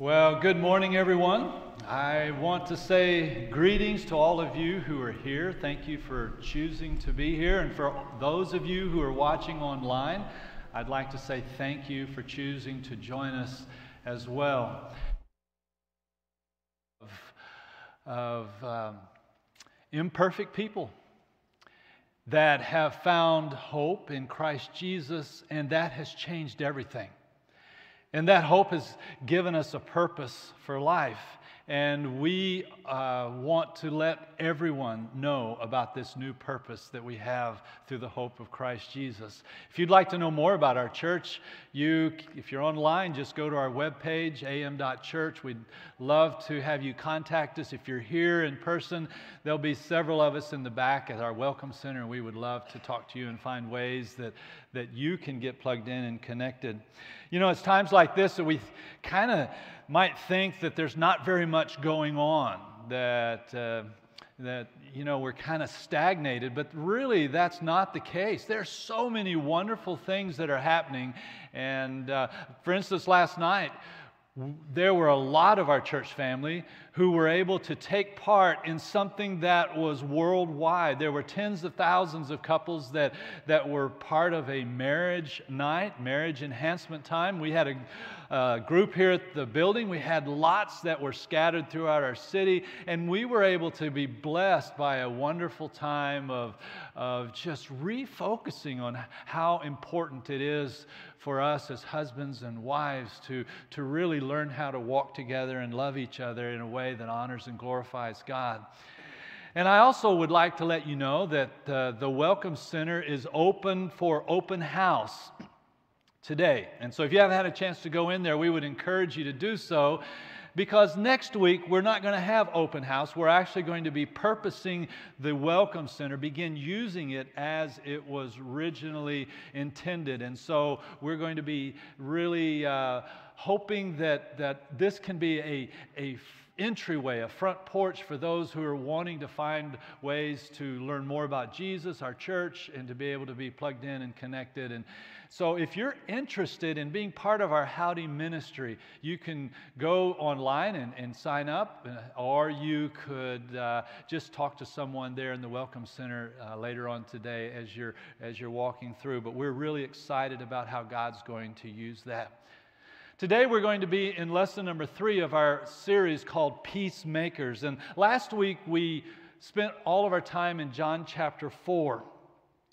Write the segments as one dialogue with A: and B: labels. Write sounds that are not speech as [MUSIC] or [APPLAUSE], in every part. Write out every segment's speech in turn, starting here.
A: Well, good morning, everyone. I want to say greetings to all of you who are here. Thank you for choosing to be here. And for those of you who are watching online, I'd like to say thank you for choosing to join us as well. Of, of um, imperfect people that have found hope in Christ Jesus, and that has changed everything. And that hope has given us a purpose for life. And we uh, want to let everyone know about this new purpose that we have through the hope of Christ Jesus. If you'd like to know more about our church, you, if you're online, just go to our webpage, am.church. We'd love to have you contact us. If you're here in person, there'll be several of us in the back at our Welcome Center, we would love to talk to you and find ways that, that you can get plugged in and connected. You know, it's times like this that we kind of might think that there's not very much going on, that, uh, that you know, we're kind of stagnated, but really that's not the case. There's so many wonderful things that are happening. And uh, for instance, last night, there were a lot of our church family who were able to take part in something that was worldwide. There were tens of thousands of couples that, that were part of a marriage night, marriage enhancement time. We had a, uh, group here at the building. We had lots that were scattered throughout our city, and we were able to be blessed by a wonderful time of, of just refocusing on how important it is for us as husbands and wives to, to really learn how to walk together and love each other in a way that honors and glorifies God. And I also would like to let you know that uh, the Welcome Center is open for open house today. And so if you haven't had a chance to go in there, we would encourage you to do so because next week we're not going to have open house. We're actually going to be purposing the Welcome Center, begin using it as it was originally intended. And so we're going to be really uh, hoping that, that this can be a, a entryway, a front porch for those who are wanting to find ways to learn more about Jesus, our church, and to be able to be plugged in and connected. And so, if you're interested in being part of our Howdy ministry, you can go online and, and sign up, uh, or you could uh, just talk to someone there in the Welcome Center uh, later on today as you're, as you're walking through. But we're really excited about how God's going to use that. Today, we're going to be in lesson number three of our series called Peacemakers. And last week, we spent all of our time in John chapter 4.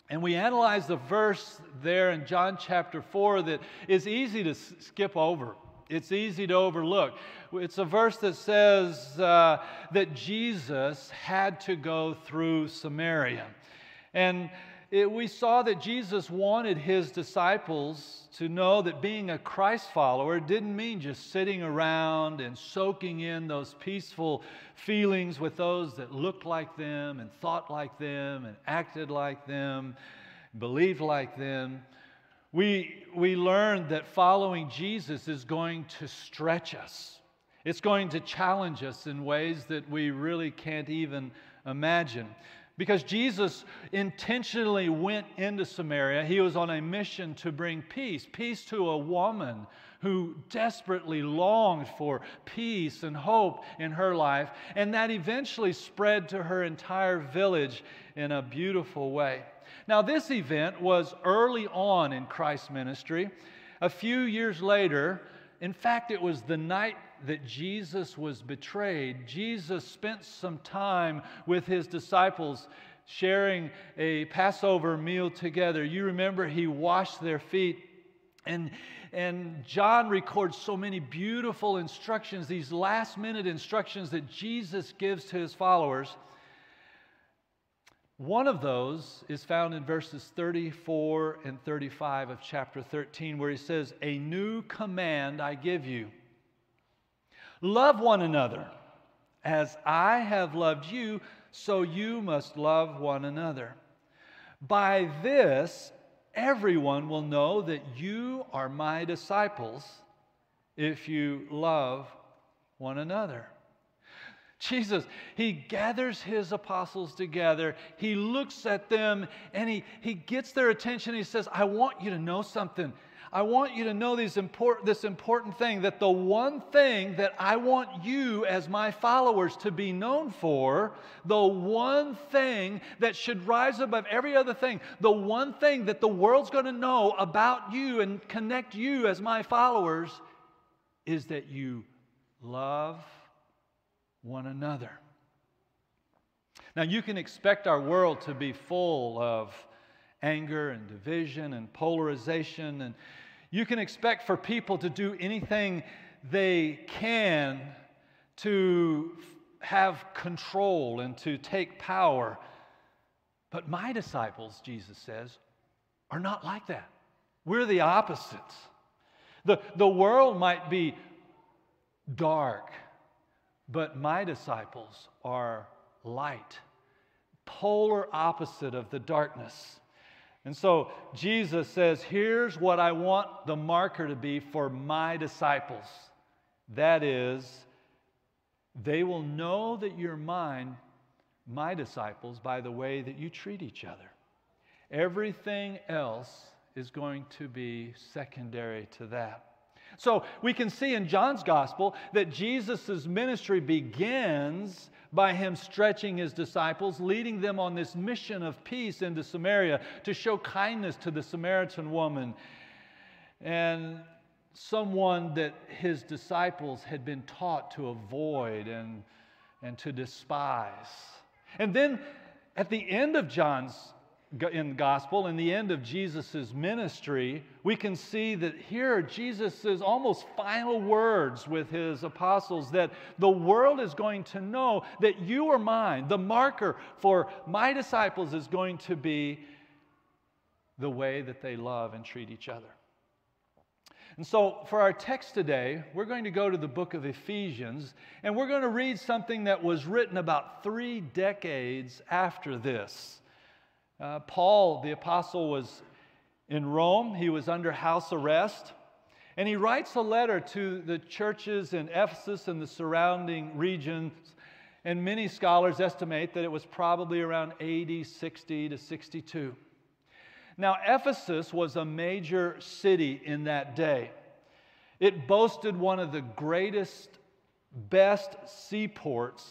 A: And we analyzed the verse there in John chapter 4 that is easy to skip over. It's easy to overlook. It's a verse that says uh, that Jesus had to go through Samaria. And it, we saw that Jesus wanted his disciples to know that being a Christ follower didn't mean just sitting around and soaking in those peaceful feelings with those that looked like them and thought like them and acted like them, believed like them. We, we learned that following Jesus is going to stretch us. It's going to challenge us in ways that we really can't even imagine. Because Jesus intentionally went into Samaria. He was on a mission to bring peace, peace to a woman who desperately longed for peace and hope in her life. And that eventually spread to her entire village in a beautiful way. Now, this event was early on in Christ's ministry. A few years later, in fact, it was the night that Jesus was betrayed, Jesus spent some time with his disciples sharing a Passover meal together. You remember he washed their feet. And, and John records so many beautiful instructions, these last minute instructions that Jesus gives to his followers. One of those is found in verses 34 and 35 of chapter 13, where he says, A new command I give you Love one another. As I have loved you, so you must love one another. By this, everyone will know that you are my disciples if you love one another. Jesus, he gathers his apostles together. He looks at them and he, he gets their attention. He says, I want you to know something. I want you to know these import, this important thing that the one thing that I want you as my followers to be known for, the one thing that should rise above every other thing, the one thing that the world's going to know about you and connect you as my followers is that you love one another. Now, you can expect our world to be full of anger and division and polarization. And you can expect for people to do anything they can to have control and to take power. But my disciples, Jesus says, are not like that. We're the opposites. The, the world might be dark, but my disciples are light, polar opposite of the darkness. And so Jesus says, Here's what I want the marker to be for my disciples. That is, they will know that you're mine, my disciples, by the way that you treat each other. Everything else is going to be secondary to that. So we can see in John's gospel that Jesus' ministry begins by him stretching his disciples, leading them on this mission of peace into Samaria to show kindness to the Samaritan woman and someone that his disciples had been taught to avoid and, and to despise. And then at the end of John's in the gospel, in the end of Jesus' ministry, we can see that here Jesus' almost final words with his apostles that the world is going to know that you are mine. The marker for my disciples is going to be the way that they love and treat each other. And so, for our text today, we're going to go to the book of Ephesians, and we're going to read something that was written about three decades after this. Uh, Paul, the apostle, was in Rome. He was under house arrest. And he writes a letter to the churches in Ephesus and the surrounding regions. And many scholars estimate that it was probably around AD 60 to 62. Now, Ephesus was a major city in that day. It boasted one of the greatest, best seaports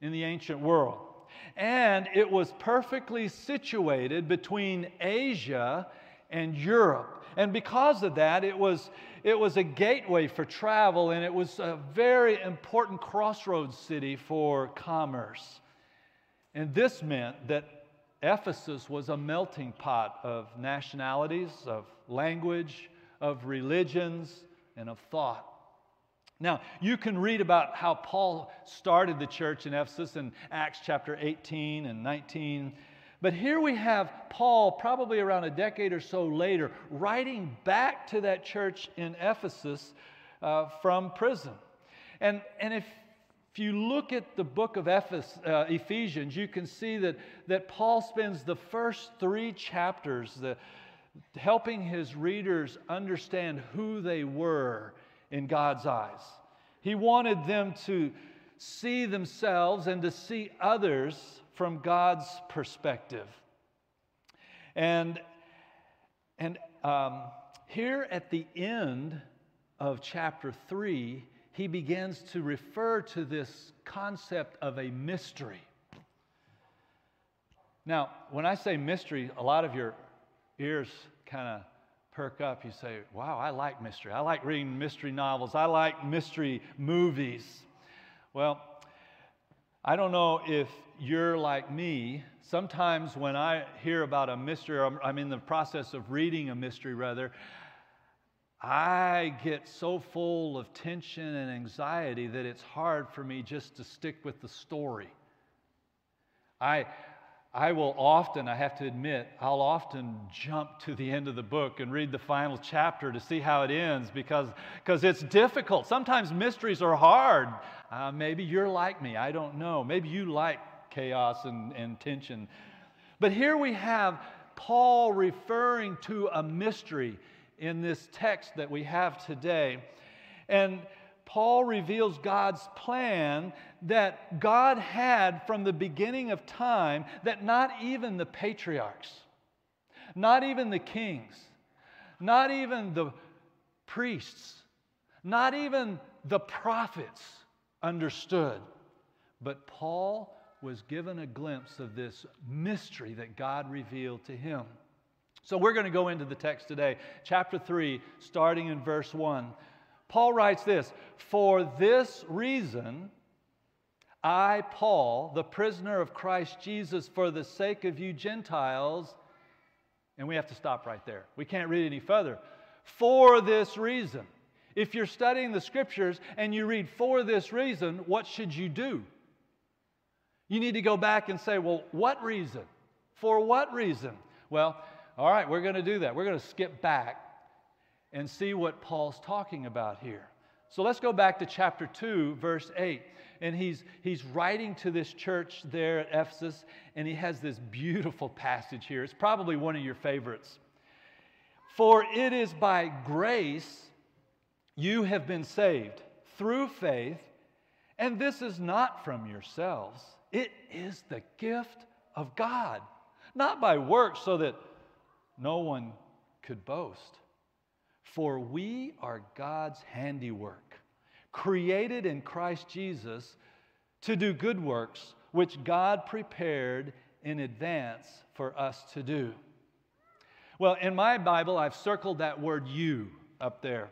A: in the ancient world and it was perfectly situated between Asia and Europe. And because of that, it was, it was a gateway for travel and it was a very important crossroads city for commerce. And this meant that Ephesus was a melting pot of nationalities, of language, of religions, and of thought. Now, you can read about how Paul started the church in Ephesus in Acts chapter 18 and 19. But here we have Paul, probably around a decade or so later, writing back to that church in Ephesus uh, from prison. And, and if, if you look at the book of uh, Ephesians, you can see that, that Paul spends the first three chapters the, helping his readers understand who they were in God's eyes. He wanted them to see themselves and to see others from God's perspective. And, and um, here at the end of chapter 3, he begins to refer to this concept of a mystery. Now, when I say mystery, a lot of your ears kind of perk up, you say, Wow, I like mystery. I like reading mystery novels. I like mystery movies. Well, I don't know if you're like me. Sometimes when I hear about a mystery, or I'm in the process of reading a mystery, rather, I get so full of tension and anxiety that it's hard for me just to stick with the story. I, I will often, I have to admit, I'll often jump to the end of the book and read the final chapter to see how it ends because it's difficult. Sometimes mysteries are hard. Uh, maybe you're like me. I don't know. Maybe you like chaos and, and tension. But here we have Paul referring to a mystery in this text that we have today. And Paul reveals God's plan that God had from the beginning of time that not even the patriarchs, not even the kings, not even the priests, not even the prophets understood. But Paul was given a glimpse of this mystery that God revealed to him. So we're going to go into the text today, chapter 3, starting in verse 1. Paul writes this For this reason, I, Paul, the prisoner of Christ Jesus, for the sake of you Gentiles, and we have to stop right there. We can't read any further. For this reason. If you're studying the scriptures and you read for this reason, what should you do? You need to go back and say, well, what reason? For what reason? Well, all right, we're going to do that. We're going to skip back and see what Paul's talking about here. So let's go back to chapter 2, verse 8. And he's, he's writing to this church there at Ephesus, and he has this beautiful passage here. It's probably one of your favorites. For it is by grace you have been saved through faith, and this is not from yourselves. It is the gift of God, not by works, so that no one could boast. For we are God's handiwork, created in Christ Jesus to do good works, which God prepared in advance for us to do. Well, in my Bible, I've circled that word you up there.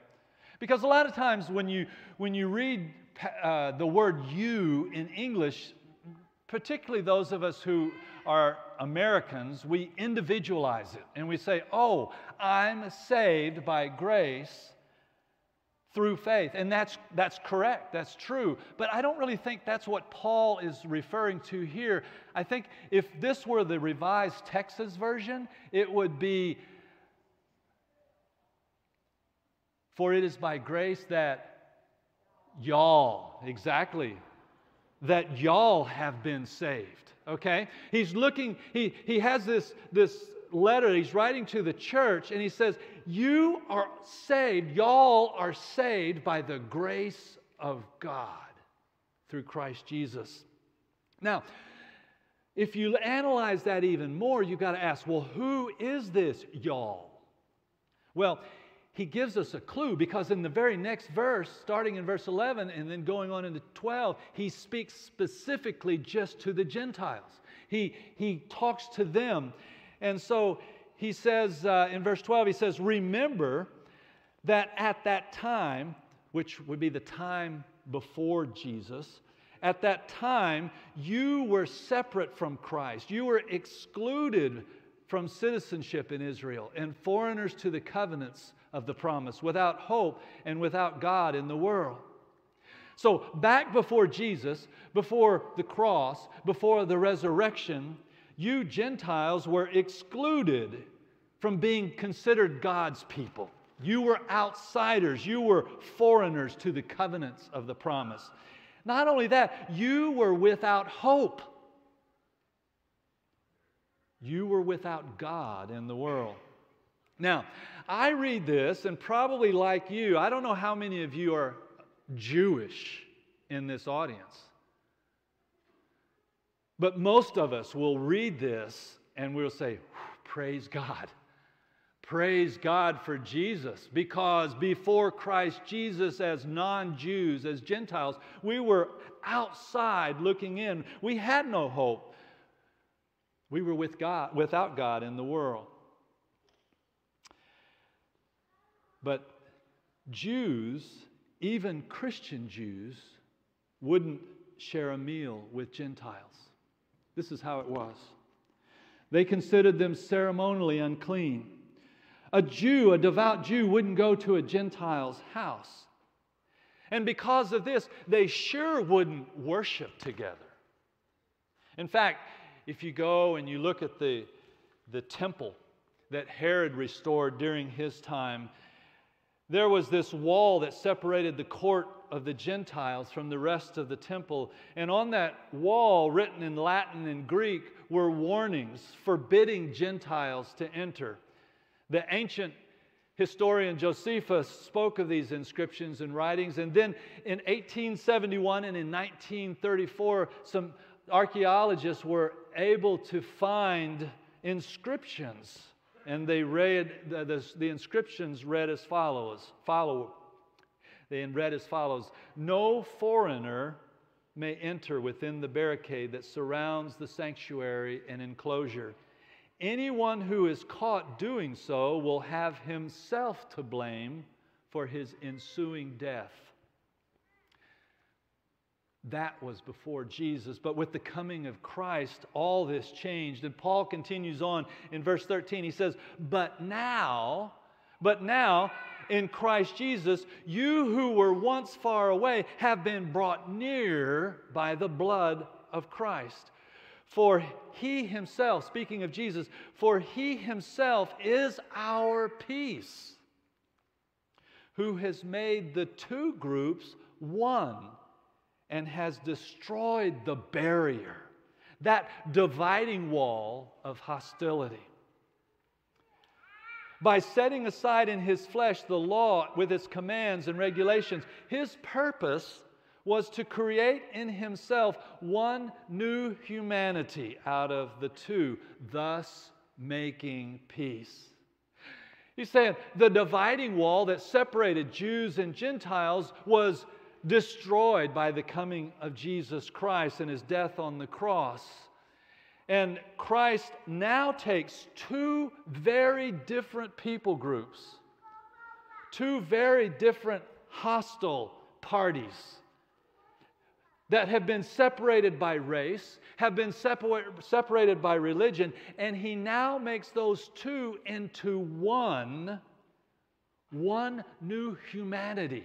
A: Because a lot of times when you, when you read uh, the word you in English, particularly those of us who are Americans, we individualize it and we say, oh, I'm saved by grace through faith. And that's, that's correct, that's true. But I don't really think that's what Paul is referring to here. I think if this were the Revised Texas version, it would be For it is by grace that y'all, exactly, that y'all have been saved. Okay? He's looking, he, he has this, this letter he's writing to the church, and he says, You are saved, y'all are saved by the grace of God through Christ Jesus. Now, if you analyze that even more, you've got to ask, well, who is this y'all? Well, he gives us a clue because in the very next verse, starting in verse 11 and then going on into 12, he speaks specifically just to the Gentiles. He, he talks to them. And so he says uh, in verse 12, he says, Remember that at that time, which would be the time before Jesus, at that time, you were separate from Christ. You were excluded from citizenship in Israel and foreigners to the covenants of the promise, without hope and without God in the world. So, back before Jesus, before the cross, before the resurrection, you Gentiles were excluded from being considered God's people. You were outsiders, you were foreigners to the covenants of the promise. Not only that, you were without hope. You were without God in the world. Now, I read this, and probably like you, I don't know how many of you are Jewish in this audience. But most of us will read this and we'll say, Praise God. Praise God for Jesus. Because before Christ Jesus, as non Jews, as Gentiles, we were outside looking in. We had no hope. We were with God, without God in the world. But Jews, even Christian Jews, wouldn't share a meal with Gentiles. This is how it was. They considered them ceremonially unclean. A Jew, a devout Jew, wouldn't go to a Gentile's house. And because of this, they sure wouldn't worship together. In fact, if you go and you look at the, the temple that Herod restored during his time, there was this wall that separated the court of the Gentiles from the rest of the temple. And on that wall, written in Latin and Greek, were warnings forbidding Gentiles to enter. The ancient historian Josephus spoke of these inscriptions and writings. And then in 1871 and in 1934, some archaeologists were able to find inscriptions and they read the, the, the inscriptions read as follows. Follow. They read as follows: No foreigner may enter within the barricade that surrounds the sanctuary and enclosure. Anyone who is caught doing so will have himself to blame for his ensuing death. That was before Jesus. But with the coming of Christ, all this changed. And Paul continues on in verse 13. He says, But now, but now, in Christ Jesus, you who were once far away have been brought near by the blood of Christ. For he himself, speaking of Jesus, for he himself is our peace, who has made the two groups one and has destroyed the barrier, that dividing wall of hostility. By setting aside in his flesh the law with its commands and regulations, his purpose was to create in himself one new humanity out of the two, thus making peace. He's saying the dividing wall that separated Jews and Gentiles was destroyed by the coming of Jesus Christ and his death on the cross. And Christ now takes two very different people groups, two very different hostile parties that have been separated by race, have been separ- separated by religion, and he now makes those two into one, one new humanity.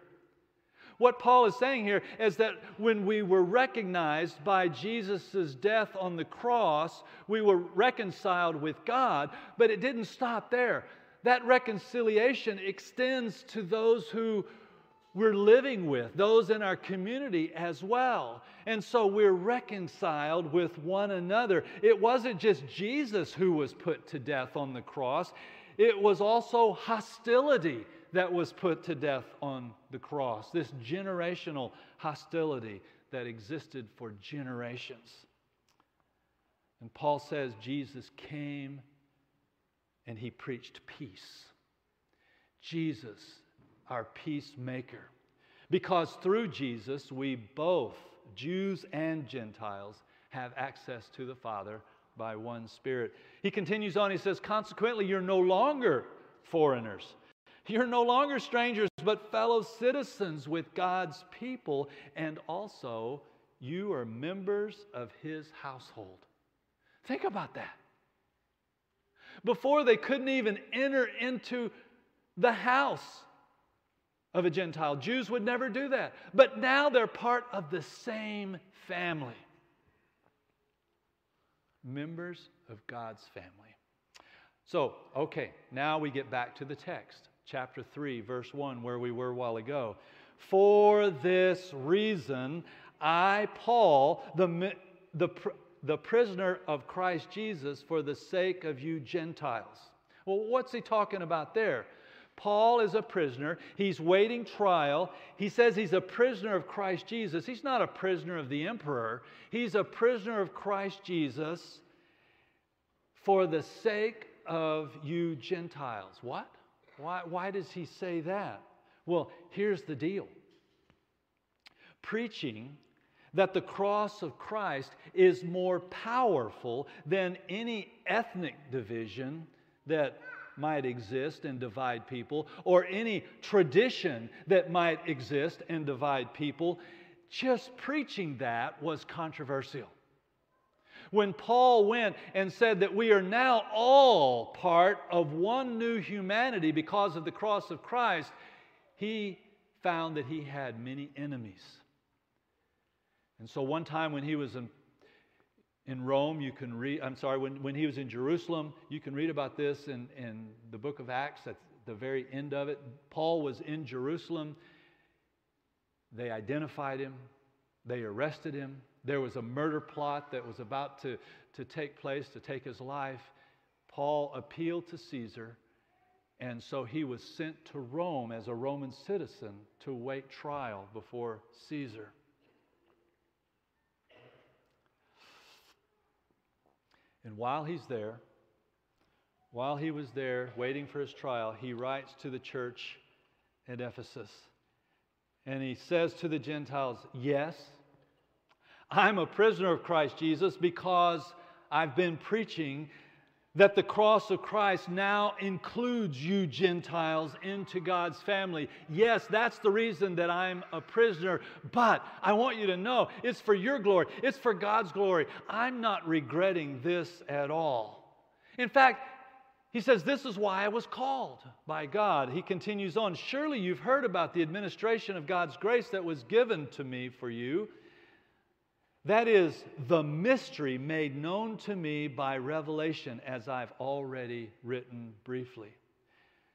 A: What Paul is saying here is that when we were recognized by Jesus' death on the cross, we were reconciled with God, but it didn't stop there. That reconciliation extends to those who we're living with, those in our community as well. And so we're reconciled with one another. It wasn't just Jesus who was put to death on the cross, it was also hostility that was put to death on the cross, this generational hostility that existed for generations. And Paul says Jesus came and he preached peace. Jesus, our peacemaker. Because through Jesus, we both, Jews and Gentiles, have access to the Father by one Spirit. He continues on, he says, Consequently, you're no longer foreigners you're no longer strangers, but fellow citizens with God's people, and also you are members of his household. Think about that. Before they couldn't even enter into the house of a Gentile. Jews would never do that. But now they're part of the same family. Members of God's family. So, okay, now we get back to the text chapter 3, verse 1, where we were a while ago. For this reason, I, Paul, the, the, the prisoner of Christ Jesus, for the sake of you Gentiles. Well, what's he talking about there? Paul is a prisoner. He's waiting trial. He says he's a prisoner of Christ Jesus. He's not a prisoner of the emperor, he's a prisoner of Christ Jesus for the sake of you Gentiles. What? Why, why does he say that? Well, here's the deal preaching that the cross of Christ is more powerful than any ethnic division that might exist and divide people, or any tradition that might exist and divide people. Just preaching that was controversial. When Paul went and said that we are now all part of one new humanity because of the cross of Christ, he found that he had many enemies. And so, one time when he was in, in Rome, you can read, I'm sorry, when, when he was in Jerusalem, you can read about this in, in the book of Acts at the very end of it. Paul was in Jerusalem. They identified him, they arrested him. There was a murder plot that was about to, to take place to take his life. Paul appealed to Caesar, and so he was sent to Rome as a Roman citizen to wait trial before Caesar. And while he's there, while he was there waiting for his trial, he writes to the church at Ephesus. And he says to the Gentiles, Yes, I'm a prisoner of Christ Jesus because I've been preaching that the cross of Christ now includes you Gentiles into God's family. Yes, that's the reason that I'm a prisoner, but I want you to know it's for your glory, it's for God's glory. I'm not regretting this at all. In fact, he says, This is why I was called by God. He continues on, Surely you've heard about the administration of God's grace that was given to me for you. That is the mystery made known to me by revelation, as I've already written briefly.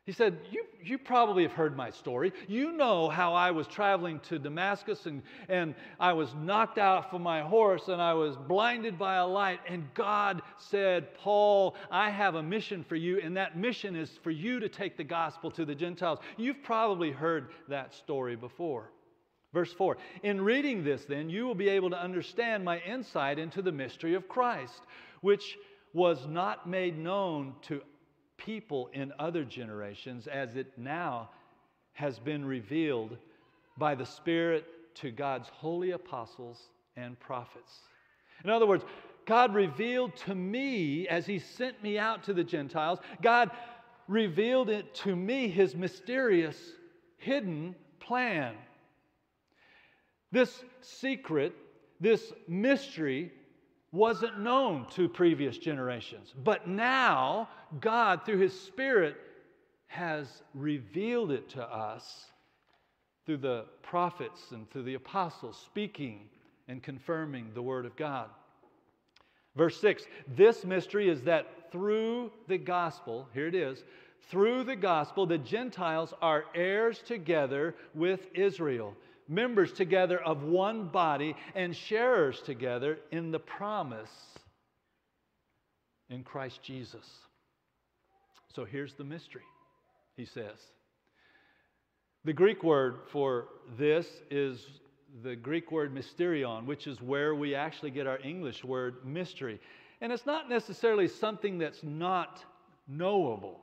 A: He said, you, you probably have heard my story. You know how I was traveling to Damascus and, and I was knocked out from my horse and I was blinded by a light. And God said, Paul, I have a mission for you, and that mission is for you to take the gospel to the Gentiles. You've probably heard that story before. Verse 4 In reading this, then, you will be able to understand my insight into the mystery of Christ, which was not made known to people in other generations, as it now has been revealed by the Spirit to God's holy apostles and prophets. In other words, God revealed to me as He sent me out to the Gentiles, God revealed it to me, His mysterious, hidden plan this secret, this mystery, wasn't known to previous generations. But now, God, through His Spirit, has revealed it to us through the prophets and through the apostles speaking and confirming the Word of God. Verse 6 This mystery is that through the gospel, here it is, through the gospel, the Gentiles are heirs together with Israel members together of one body and sharers together in the promise in Christ Jesus. So here's the mystery, he says. The Greek word for this is the Greek word mysterion, which is where we actually get our English word mystery. And it's not necessarily something that's not knowable,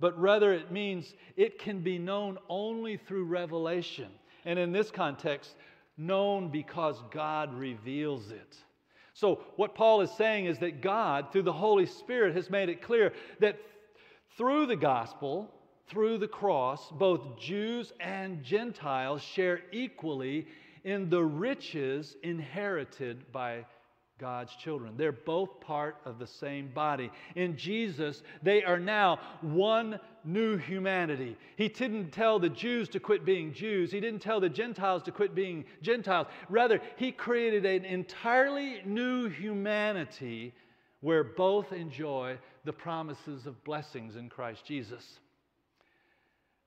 A: but rather it means it can be known only through revelation and in this context, known because God reveals it. So, what Paul is saying is that God, through the Holy Spirit, has made it clear that through the gospel, through the cross, both Jews and Gentiles share equally in the riches inherited by God's children. They're both part of the same body. In Jesus, they are now one new humanity. He didn't tell the Jews to quit being Jews, He didn't tell the Gentiles to quit being Gentiles. Rather, He created an entirely new humanity where both enjoy the promises of blessings in Christ Jesus.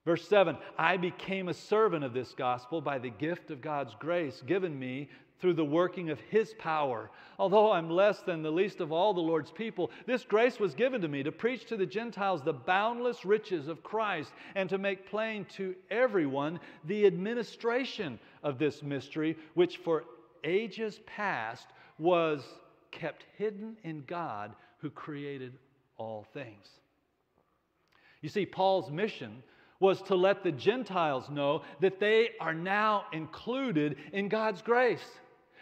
A: Verse 7 I became a servant of this gospel by the gift of God's grace given me through the working of His power. Although I'm less than the least of all the Lord's people, this grace was given to me to preach to the Gentiles the boundless riches of Christ and to make plain to everyone the administration of this mystery, which for ages past was kept hidden in God who created all things. You see, Paul's mission was to let the Gentiles know that they are now included in God's grace.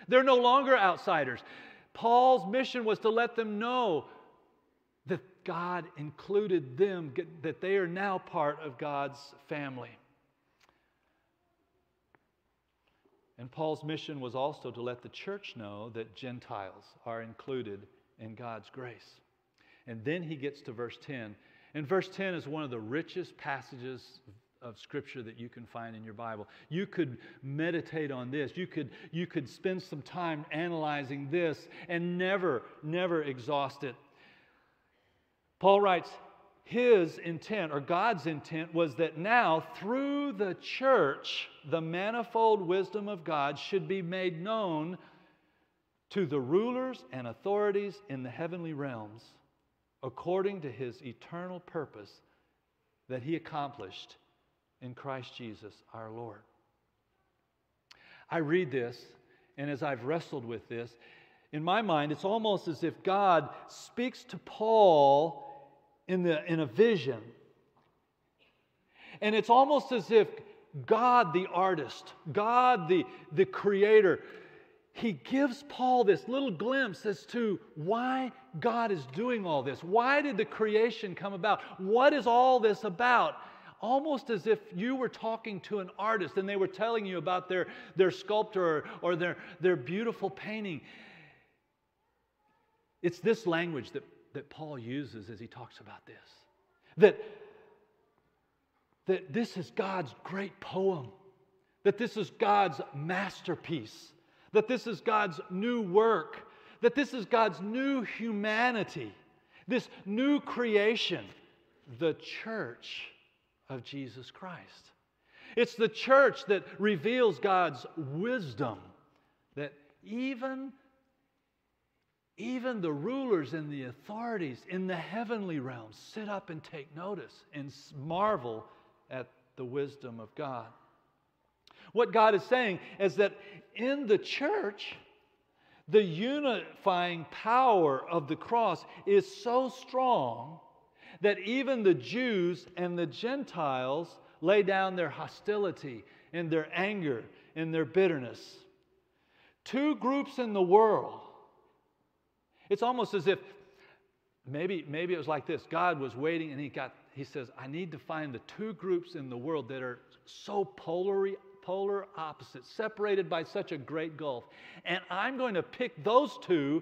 A: They're no longer outsiders. Paul's mission was to let them know that God included them, that they are now part of God's family. And Paul's mission was also to let the church know that Gentiles are included in God's grace. And then he gets to verse 10. And verse 10 is one of the richest passages of scripture that you can find in your Bible. You could meditate on this. You could, you could spend some time analyzing this and never, never exhaust it. Paul writes, his intent or God's intent was that now, through the church, the manifold wisdom of God should be made known to the rulers and authorities in the heavenly realms according to his eternal purpose that he accomplished in Christ Jesus our Lord. I read this, and as I've wrestled with this, in my mind, it's almost as if God speaks to Paul in, the, in a vision. And it's almost as if God, the artist, God, the, the creator, he gives Paul this little glimpse as to why God is doing all this. Why did the creation come about? What is all this about? Almost as if you were talking to an artist and they were telling you about their, their sculptor or, or their, their beautiful painting. It's this language that, that Paul uses as he talks about this. That, that this is God's great poem, that this is God's masterpiece. That this is God's new work, that this is God's new humanity, this new creation, the church of Jesus Christ. It's the church that reveals God's wisdom that even even the rulers and the authorities in the heavenly realms sit up and take notice and marvel at the wisdom of God. What God is saying is that in the church, the unifying power of the cross is so strong that even the Jews and the Gentiles lay down their hostility and their anger and their bitterness. Two groups in the world. It's almost as if maybe, maybe it was like this God was waiting and he got he says, I need to find the two groups in the world that are so polarly polar opposites, separated by such a great gulf. And I'm going to pick those two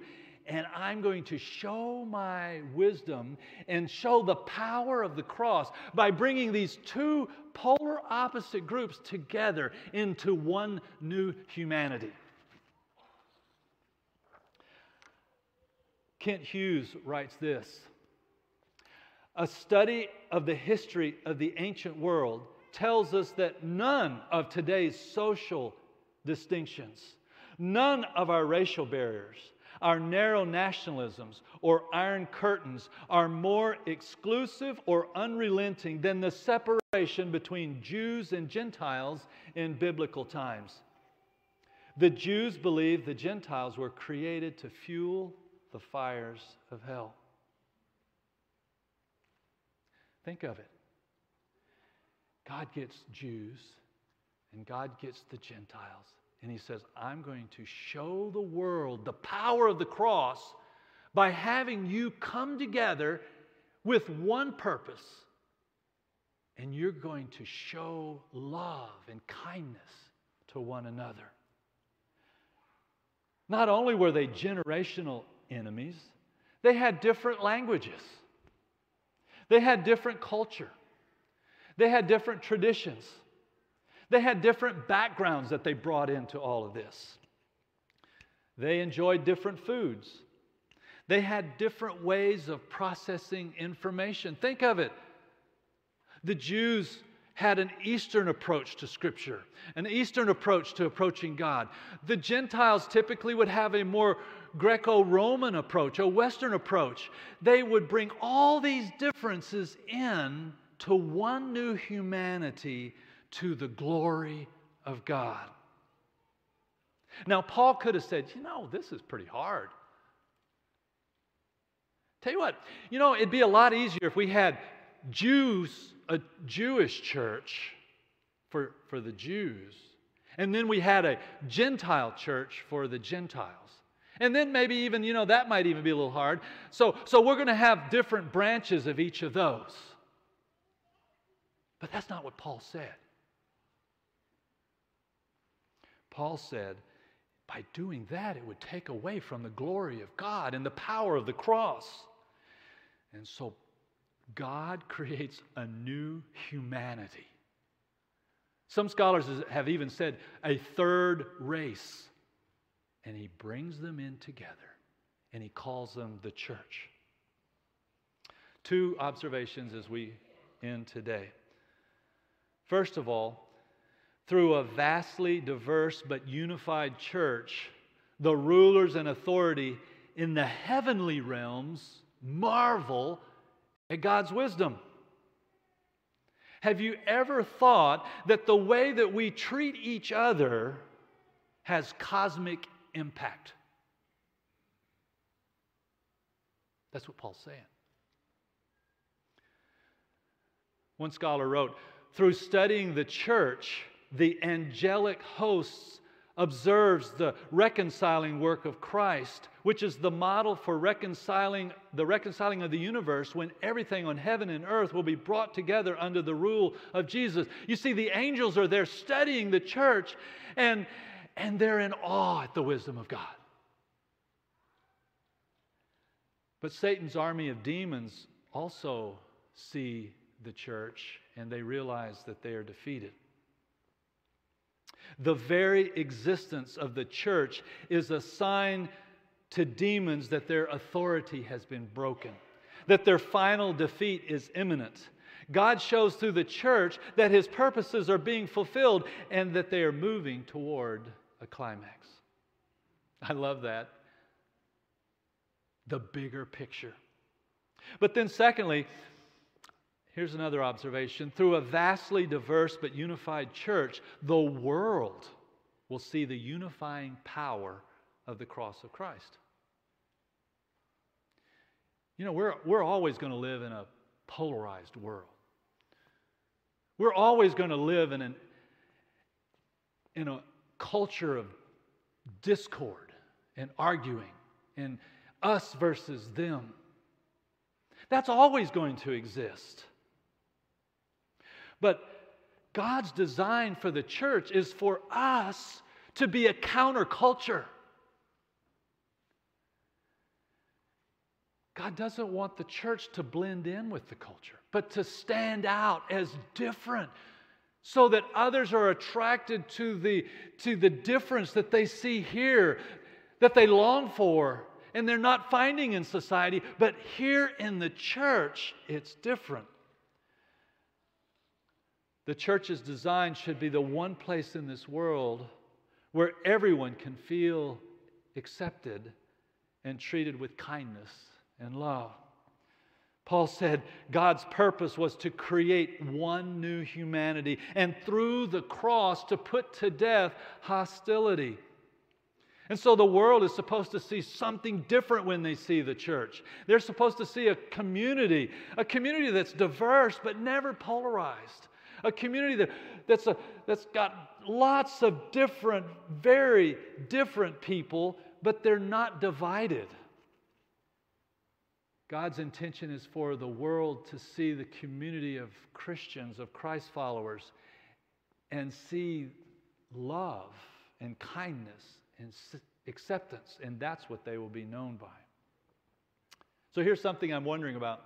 A: and I'm going to show my wisdom and show the power of the cross by bringing these two polar opposite groups together into one new humanity. Kent Hughes writes this A study of the history of the ancient world tells us that none of today's social distinctions, none of our racial barriers, our narrow nationalisms or iron curtains are more exclusive or unrelenting than the separation between Jews and Gentiles in biblical times. The Jews believed the Gentiles were created to fuel the fires of hell. Think of it. God gets Jews and God gets the Gentiles. And he says, I'm going to show the world the power of the cross by having you come together with one purpose. And you're going to show love and kindness to one another. Not only were they generational enemies, they had different languages, they had different culture. They had different traditions, they had different backgrounds that they brought into all of this. They enjoyed different foods. They had different ways of processing information. Think of it. The Jews had an Eastern approach to Scripture, an Eastern approach to approaching God. The Gentiles typically would have a more Greco Roman approach, a Western approach. They would bring all these differences in to one new humanity to the glory of God. Now, Paul could have said, you know, this is pretty hard. Tell you what, you know, it'd be a lot easier if we had Jews, a Jewish church for, for the Jews, and then we had a Gentile church for the Gentiles. And then maybe even, you know, that might even be a little hard. So, so we're going to have different branches of each of those. But that's not what Paul said. Paul said, by doing that, it would take away from the glory of God and the power of the cross. And so God [LAUGHS] creates a new humanity Some scholars have even said a third race. And he brings them in together and he calls them the church. Two observations as we end today. First of all, through a vastly diverse but unified church, the rulers and authority in the heavenly realms marvel at God's wisdom. Have you ever thought that the way that we treat each other has cosmic impact? That's what Paul's saying. One scholar wrote Through studying the church, the angelic hosts observes the reconciling work of Christ, which is the model for reconciling the reconciling of the universe when everything on heaven and earth will be brought together under the rule of Jesus. You see, the angels are there studying the church and, and they're in awe at the wisdom of God. But Satan's army of demons also see the church and they realize that they are defeated. The very existence of the church is a sign to demons that their authority has been broken, that their final defeat is imminent. God shows through the church that his purposes are being fulfilled and that they are moving toward a climax. I love that. The bigger picture. But then, secondly, Here's another observation through a vastly diverse but unified church, the world will see the unifying power of the cross of Christ. You know, we're, we're always going to live in a polarized world. We're always going to live in, an, in a culture of discord and arguing and us versus them. That's always going to exist. But God's design for the church is for us to be a counterculture. God doesn't want the church to blend in with the culture, but to stand out as different so that others are attracted to the, to the difference that they see here, that they long for, and they're not finding in society. But here in the church, it's different. The church's design should be the one place in this world where everyone can feel accepted and treated with kindness and love. Paul said God's purpose was to create one new humanity and through the cross to put to death hostility. And so the world is supposed to see something different when they see the church. They're supposed to see a community, a community that's diverse but never polarized, a community that, that's, a, that's got lots of different, very different people, but they're not divided. God's intention is for the world to see the community of Christians, of Christ followers, and see love and kindness and acceptance, and that's what they will be known by. So here's something I'm wondering about.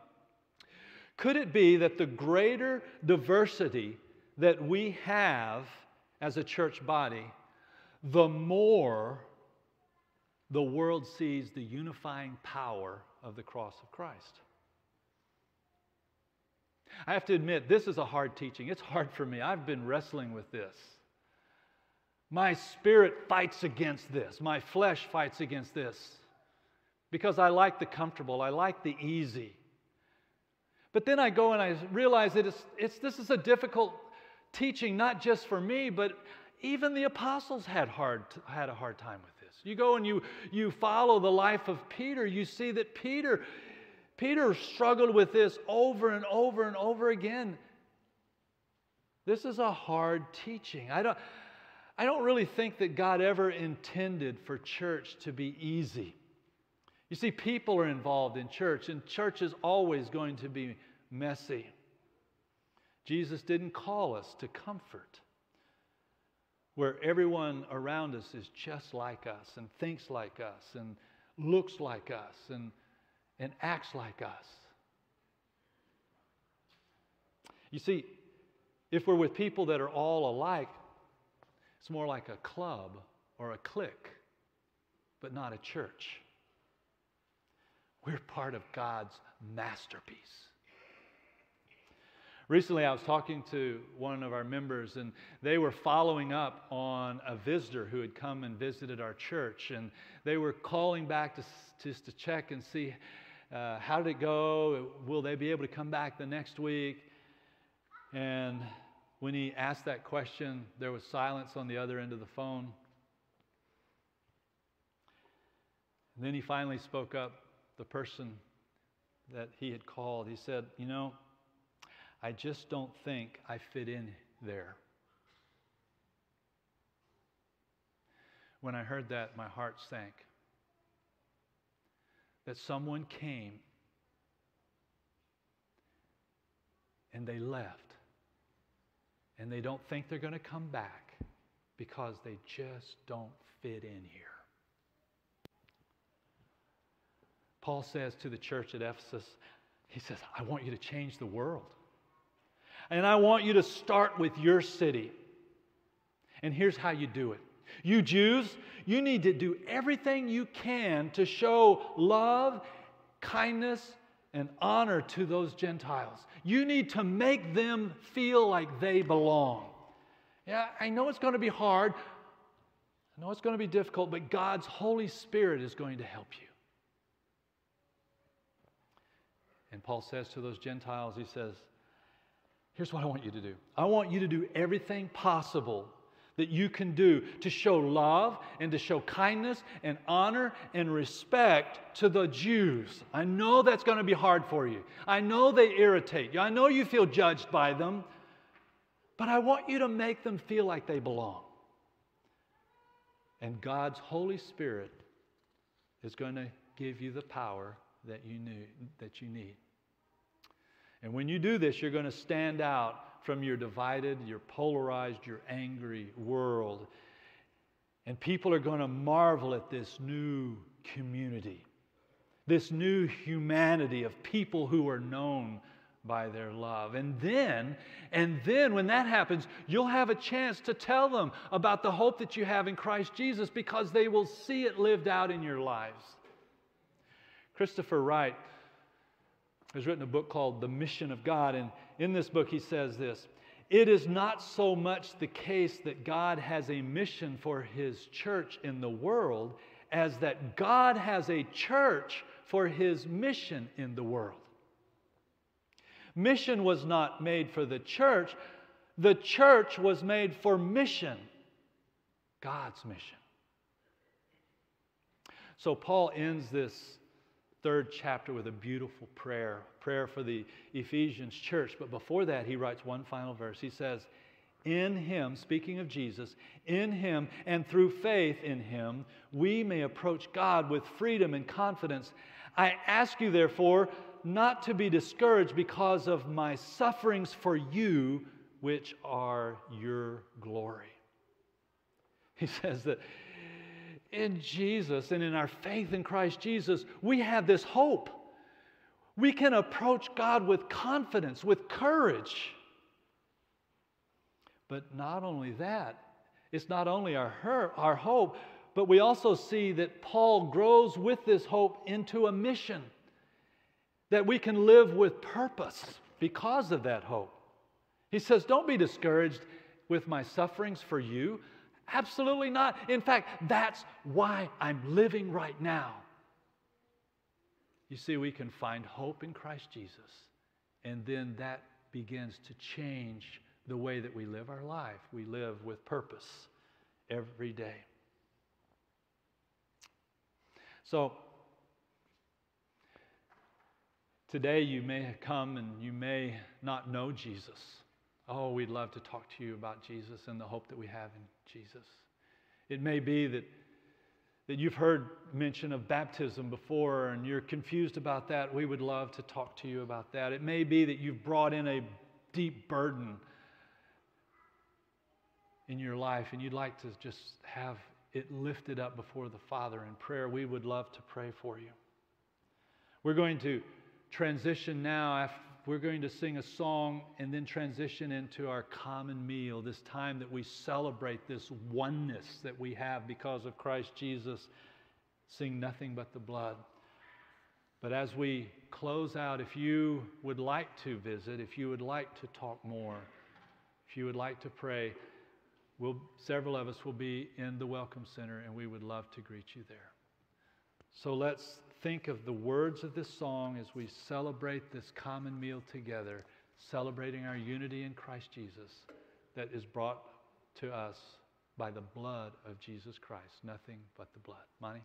A: Could it be that the greater diversity that we have as a church body, the more the world sees the unifying power of the cross of Christ? I have to admit, this is a hard teaching. It's hard for me. I've been wrestling with this. My spirit fights against this, my flesh fights against this because I like the comfortable, I like the easy. But then I go and I realize that it's, it's, this is a difficult teaching, not just for me, but even the apostles had, hard, had a hard time with this. You go and you, you follow the life of Peter, you see that Peter, Peter struggled with this over and over and over again. This is a hard teaching. I don't, I don't really think that God ever intended for church to be easy. You see, people are involved in church, and church is always going to be messy. Jesus didn't call us to comfort where everyone around us is just like us and thinks like us and looks like us and, and acts like us. You see, If we're with people that are all alike, it's more like a club or a clique, but not a church. We're part of God's masterpiece. Recently, I was talking to one of our members, and they were following up on a visitor who had come and visited our church. And they were calling back to, just to check and see uh, how did it go? Will they be able to come back the next week? And when he asked that question, there was silence on the other end of the phone. And then he finally spoke up, the person that he had called. He said, You know, I just don't think I fit in there. When I heard that, my heart sank. That someone came and they left, and they don't think they're going to come back because they just don't fit in here. Paul says to the church at Ephesus, he says, I want you to change the world. And I want you to start with your city. And here's how you do it. You Jews, you need to do everything you can to show love, kindness, and honor to those Gentiles. You need to make them feel like they belong. Yeah, I know it's going to be hard. I know it's going to be difficult, but God's Holy Spirit is going to help you. And Paul says to those Gentiles, he says, Here's what I want you to do I want you to do everything possible that you can do to show love and to show kindness and honor and respect to the Jews. I know that's going to be hard for you. I know they irritate you. I know you feel judged by them. But I want you to make them feel like they belong. And God's Holy Spirit is going to give you the power that you, need, that you need. And when you do this, you're going to stand out from your divided, your polarized, your angry world. And people are going to marvel at this new community, this new humanity of people who are known by their love. And then, and then when that happens, you'll have a chance to tell them about the hope that you have in Christ Jesus because they will see it lived out in your lives. Christopher Wright has written a book called The Mission of God. And in this book, he says this It is not so much the case that God has a mission for his church in the world as that God has a church for his mission in the world. Mission was not made for the church, the church was made for mission, God's mission. So Paul ends this third chapter with a beautiful prayer, prayer for the Ephesians church. But before that, he writes one final verse. He says, In him, speaking of Jesus, in him and through faith in him, we may approach God with freedom and confidence. I ask you, therefore, not to be discouraged because of my sufferings for you, which are your glory. He [LAUGHS] says that in Jesus and in our faith in Christ Jesus, we have this hope. We can approach God with confidence, with courage. But not only that, it's not only our, our hope, but we also see that Paul grows with this hope into a mission, that we can live with purpose because of that hope. He says, Don't be discouraged with my sufferings for you. Absolutely not. In fact, that's why I'm living right now. You see, we can find hope in Christ Jesus, and then that begins to change the way that we live our life. We live with purpose every day. So, today you may have come and you may not know Jesus. Oh, we'd love to talk to you about Jesus and the hope that we have in Jesus. It may be that, that you've heard mention of baptism before and you're confused about that. We would love to talk to you about that. It may be that you've brought in a deep burden in your life and you'd like to just have it lifted up before the Father in prayer. We would love to pray for you. We're going to transition now we're going to sing a song and then transition into our common meal, this time that we celebrate this oneness that we have because of Christ Jesus. Sing nothing but the blood. But as we close out, if you would like to visit, if you would like to talk more, if you would like to pray, we'll, several of us will be in the Welcome Center and we would love to greet you there. So let's think of the words of this song as we celebrate this common meal together, celebrating our unity in Christ Jesus that is brought to us by the blood of Jesus Christ. Nothing but the blood. Monty?